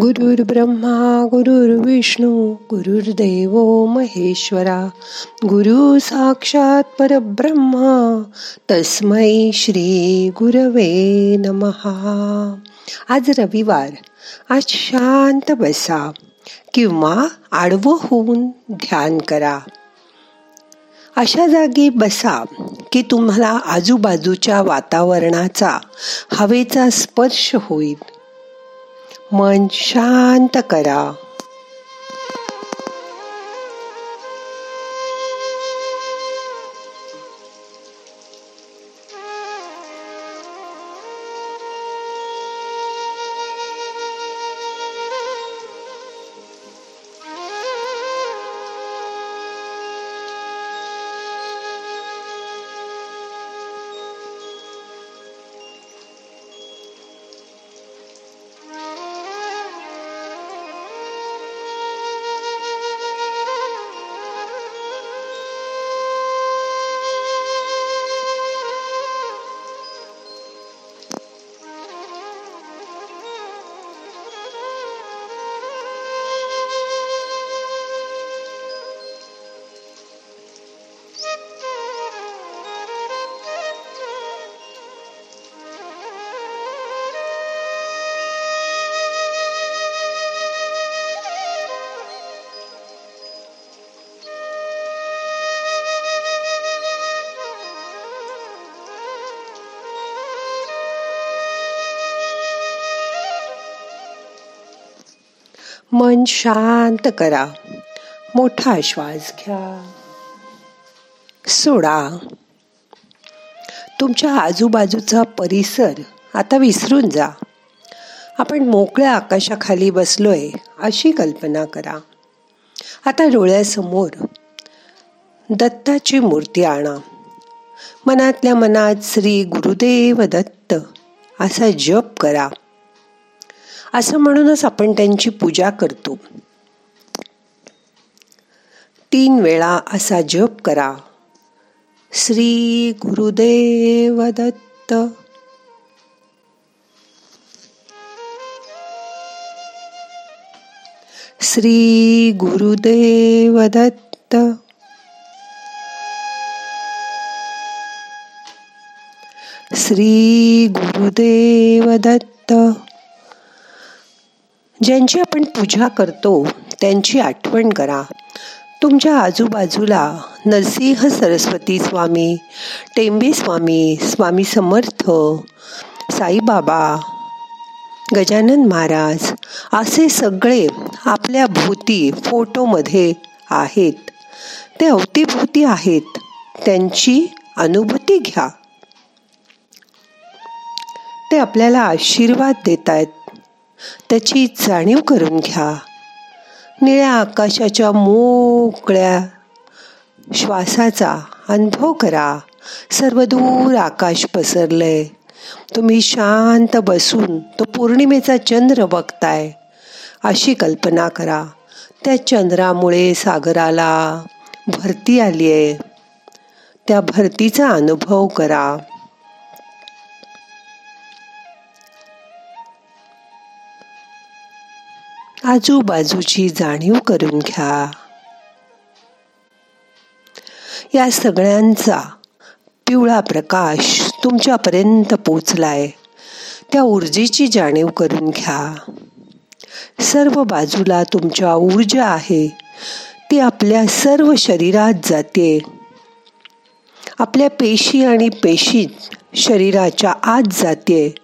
गुरुर् ब्रह्मा गुरुर्विष्णू गुरुर्देव महेश्वरा गुरु साक्षात परब्रह्मा तस्मै श्री गुरवे नमहा. आज रविवार आज शांत बसा किंवा आडवं होऊन ध्यान करा. अशा जागी बसा की तुम्हाला आजूबाजूच्या वातावरणाचा हवेचा स्पर्श होईल. मन शांत करा. मन शांत करा. मोठा श्वास घ्या. सोडा. तुमच्या आजूबाजूचा परिसर आता विसरून जा. आपण मोकळ्या आकाशाखाली बसलोय अशी कल्पना करा. आता डोळ्यासमोर दत्ताची मूर्ती आणा. मनातल्या मनात श्री गुरुदेव दत्त असा जप करा. असं म्हणूनच आपण त्यांची पूजा करतो. तीन वेळा असा जप करा. श्री गुरुदेव दत्त. श्री गुरुदेव दत्त. श्री गुरुदेव दत्त. ज्यांची आपण पूजा करतो त्यांची आठवण करा. तुमच्या आजूबाजूला नरसिंह सरस्वती स्वामी टेंबे स्वामी स्वामी समर्थ साईबाबा गजानन महाराज असे सगळे आपल्या भोवती फोटोमध्ये आहेत. ते अवतीभोवती आहेत. त्यांची अनुभूती घ्या. ते आपल्याला आशीर्वाद देत आहेत त्याची जाणीव करून घ्या. निळ्या आकाशाच्या मोकळ्या श्वासाचा अनुभव करा. सर्व दूर आकाश पसरलंय. तुम्ही शांत बसून तो पौर्णिमेचा चंद्र बघताय. अशी कल्पना करा. त्या चंद्रामुळे सागराला भरती आली आहे त्या भरतीचा अनुभव करा. आजूबाजूची जाणीव करून घ्या. या सगळ्यांचा पिवळा प्रकाश तुमच्यापर्यंत पोचलाय. त्या ऊर्जेची जाणीव करून घ्या. सर्व बाजूला तुमच्या ऊर्जा आहे. ती आपल्या सर्व शरीरात जाते. आपल्या पेशी आणि पेशीत शरीराच्या आत जाते.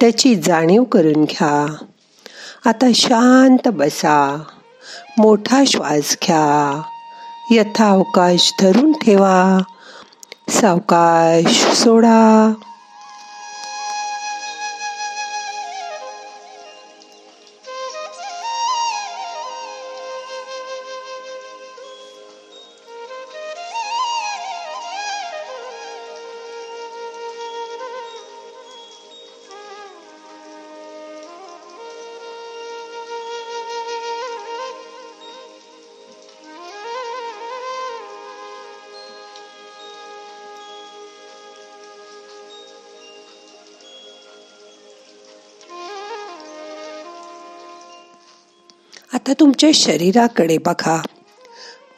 त्याची जाणीव करून घ्या. आता शांत बसा. मोठा श्वास घ्या. यथावकाश धरून ठेवा. सावकाश सोडा. आता तुमच्या शरीराकडे बघा.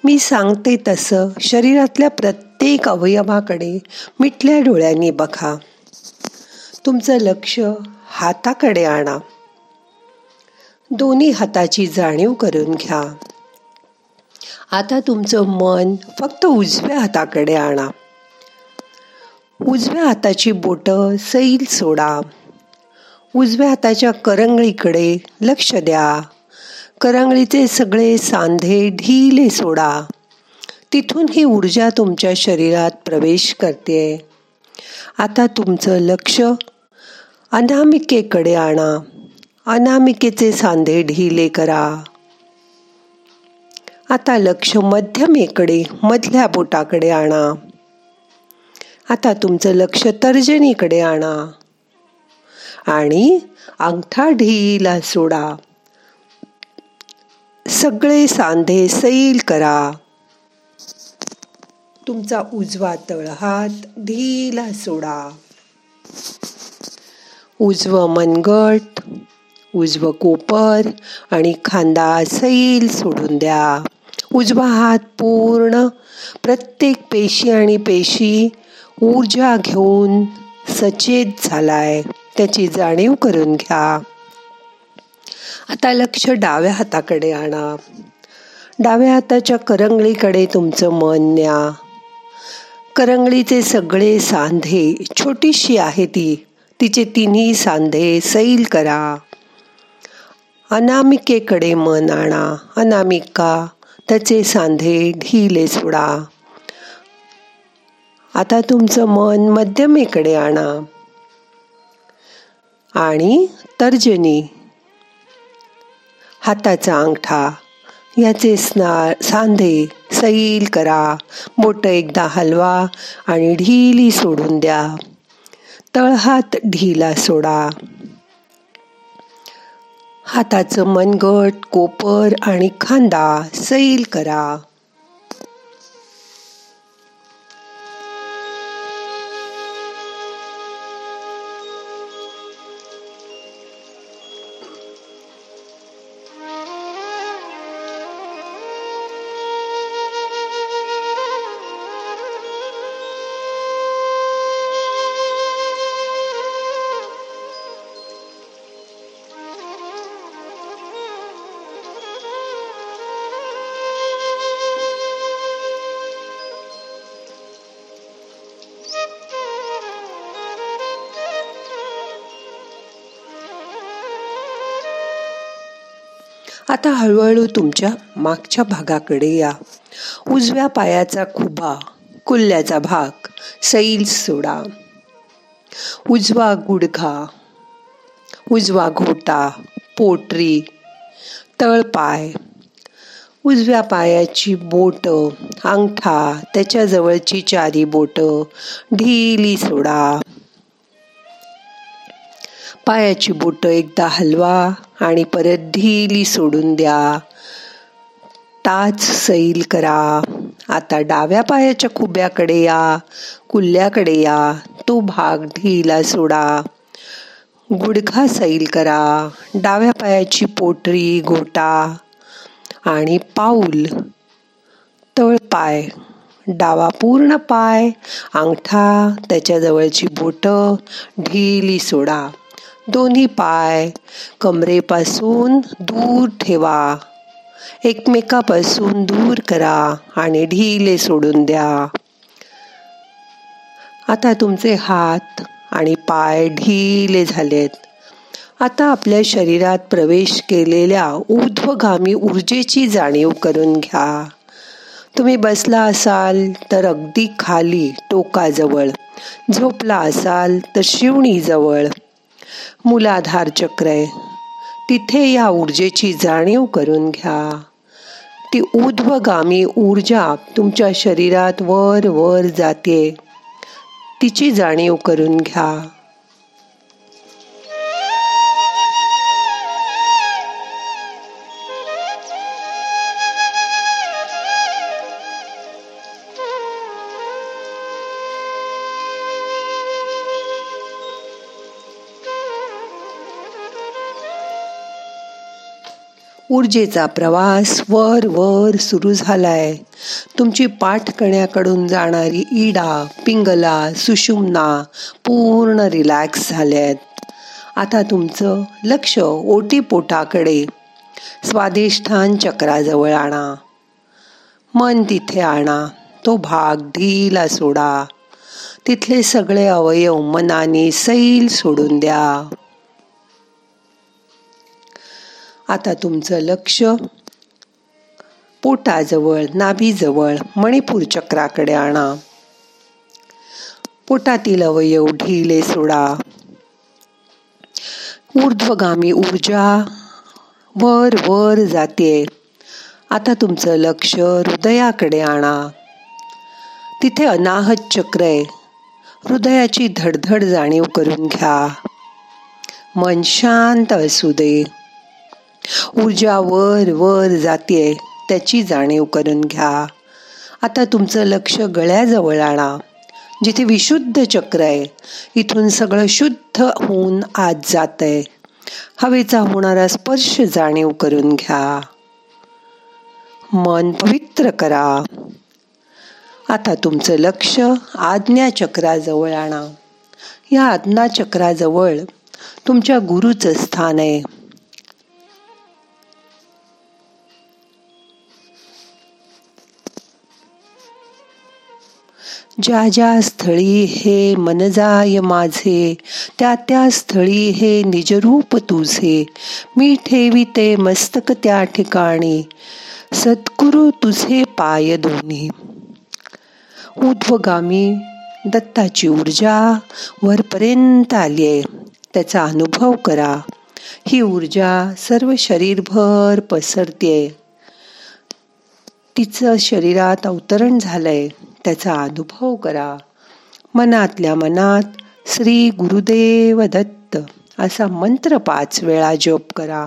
मी सांगते तसं शरीरातल्या प्रत्येक अवयवाकडे मिटल्या डोळ्यांनी बघा. तुमचं लक्ष हाताकडे आणा. दोन्ही हाताची जाणीव करून घ्या. आता तुमचं मन फक्त उजव्या हाताकडे आणा. उजव्या हाताची बोट सैल सोडा. उजव्या हाताच्या करंगळीकडे लक्ष द्या. करांगळीचे सगळे सांधे ढिले सोडा. तिथून ही ऊर्जा तुमच्या शरीरात प्रवेश करते. आता तुमचं लक्ष अनामिकेकडे आणा. अनामिकेचे सांधे ढिले करा. आता लक्ष मध्यमेकडे मधल्या बोटाकडे आणा. आता तुमचं लक्ष तर्जनीकडे आणा. आणि अंगठा ढिला सोडा. सगळे सांधे सैल करा. तुमचा उजवा तळहात ढीला सोडा. उजव मनगट उजव कोपर आणि खांदा सैल सोडून द्या. उजवा हात पूर्ण प्रत्येक पेशी आणि पेशी ऊर्जा घेऊन सचेत झालाय. त्याची जाणीव करून घ्या. आता लक्ष डाव्या हाताकडे आणा. डाव्या हाताच्या करंगळीकडे तुमचं मन न्या. करंगळीचे सगळे सांधे छोटीशी आहे ती. तिचे तिन्ही सांधे सैल करा. अनामिकेकडे मन आणा. अनामिका त्याचे सांधे ढिले सोडा. आता तुमचं मन मध्यमेकडे आणा. आणि तर्जनी हाताचा अंगठा. याचे स्नार सांधे सैल करा. बोट एकदा हलवा आणि ढिली सोडून द्या. तळहात ढिला सोडा. हाताचं मनगट कोपर आणि खांदा सैल करा. आता हळूहळू तुमच्या मागच्या भागाकडे या. उजव्या पायाचा खुबा कुल्ल्याचा भाग सैल सोडा. उजवा गुडघा उजवा घोटा पोटरी तळपाय. उजव्या पायाची बोट अंगठा त्याच्याजवळची चारी बोट ढिली सोडा. पायाची बोट एकदा हलवा. आणि परत ढिली सोडून द्या. ताच सैल करा. आता डाव्या पायाच्या खुब्याकडे या कुल्ल्याकडे या. तो भाग ढिला सोडा. गुडघा सैल करा. डाव्या पायाची पोटरी गोटा आणि पाऊल. तळपाय. डावा पूर्ण पाय. अंगठा. त्याच्याजवळची बोट. ढिली सोडा. दोन्ही पाय कमरेपासून दूर ठेवा. एकमेकापासून दूर करा आणि ढिले सोडून द्या. आता तुमचे हात आणि पाय ढिले झालेत. आता आपल्या शरीरात प्रवेश केलेल्या ऊर्ध्वगामी ऊर्जेची जाणीव करून घ्या. तुम्ही बसला असाल तर अगदी खाली टोकाजवळ. झोपला असाल तर शिवणीजवळ. मूलाधार चक्र आहे. तिथे या ऊर्जेची जाणीव करून घ्या. ती ऊर्ध्वगामी ऊर्जा तुमच्या शरीरात वर वर जाते. तिची जाणीव करून घ्या. ऊर्जेचा प्रवास वर वर सुरू झालाय. तुमची पाठकण्याकडून जाणारी इडा पिंगला सुषुम्ना पूर्ण रिलॅक्स झाल्यात. आता तुमचं लक्ष ओटीपोटाकडे. स्वादिष्ठान चक्राजवळ आणा. मन तिथे आणा. तो भाग ढीला सोडा. तिथले सगळे अवयव मनाने सैल सोडून द्या. आता तुमचं लक्ष पोटाजवळ नाभीजवळ मणिपूर चक्राकडे आणा. पोटातील अवयव ढिले सोडा. ऊर्ध्वगामी ऊर्जा वर वर जाते. आता तुमचं लक्ष हृदयाकडे आणा. तिथे अनाहत चक्र आहे. हृदयाची धडधड जाणीव करून घ्या. मन शांत असू दे. ऊर्जा वर वर जाते त्याची जाणीव करून घ्या. आता तुमचं लक्ष गळ्याजवळ आणा. जिथे विशुद्ध चक्र आहे इथून सगळं शुद्ध होऊन आत जात आहे हवेचा होणारा स्पर्श जाणीव करून घ्या. मन पवित्र करा. आता तुमचं लक्ष आज्ञा चक्राजवळ आणा. या आज्ञा चक्राजवळ तुमच्या गुरुचं स्थान आहे. ज्या ज्या स्थळी हे मनजाय माझे त्या त्या स्थळी हे निजरूप तुझे. मी ठेविते मस्तक त्या ठिकाणी. सद्गुरु तुझे पाय दोन्ही उद्वगामी दत्ताची ऊर्जा वरपर्यंत आली आहे त्याचा अनुभव करा. ही ऊर्जा सर्व शरीरभर पसरते तिचं शरीरात अवतरण झालंय. त्याचा अनुभव करा. मनातल्या मनात श्री गुरुदेव दत्त असा मंत्र पाच वेळा जप करा.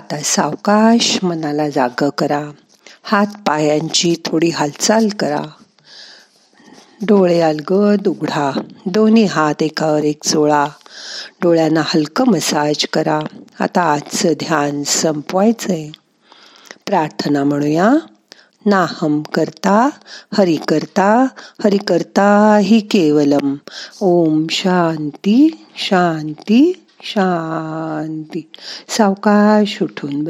आता सावकाश मनाला जाग करा. हात पायांची थोडी हालचाल करा. डोळे अलगद उघडा. दोन्ही हात एकावर एक चोळा डोळ्यांना हलकं मसाज करा. आता आजचं ध्यान संपवायचंय. प्रार्थना म्हणूया. नाहम करता हरि करता हरि करता हि केवलम. ओम शांती शांती. शांती. सावकाश उठून बस.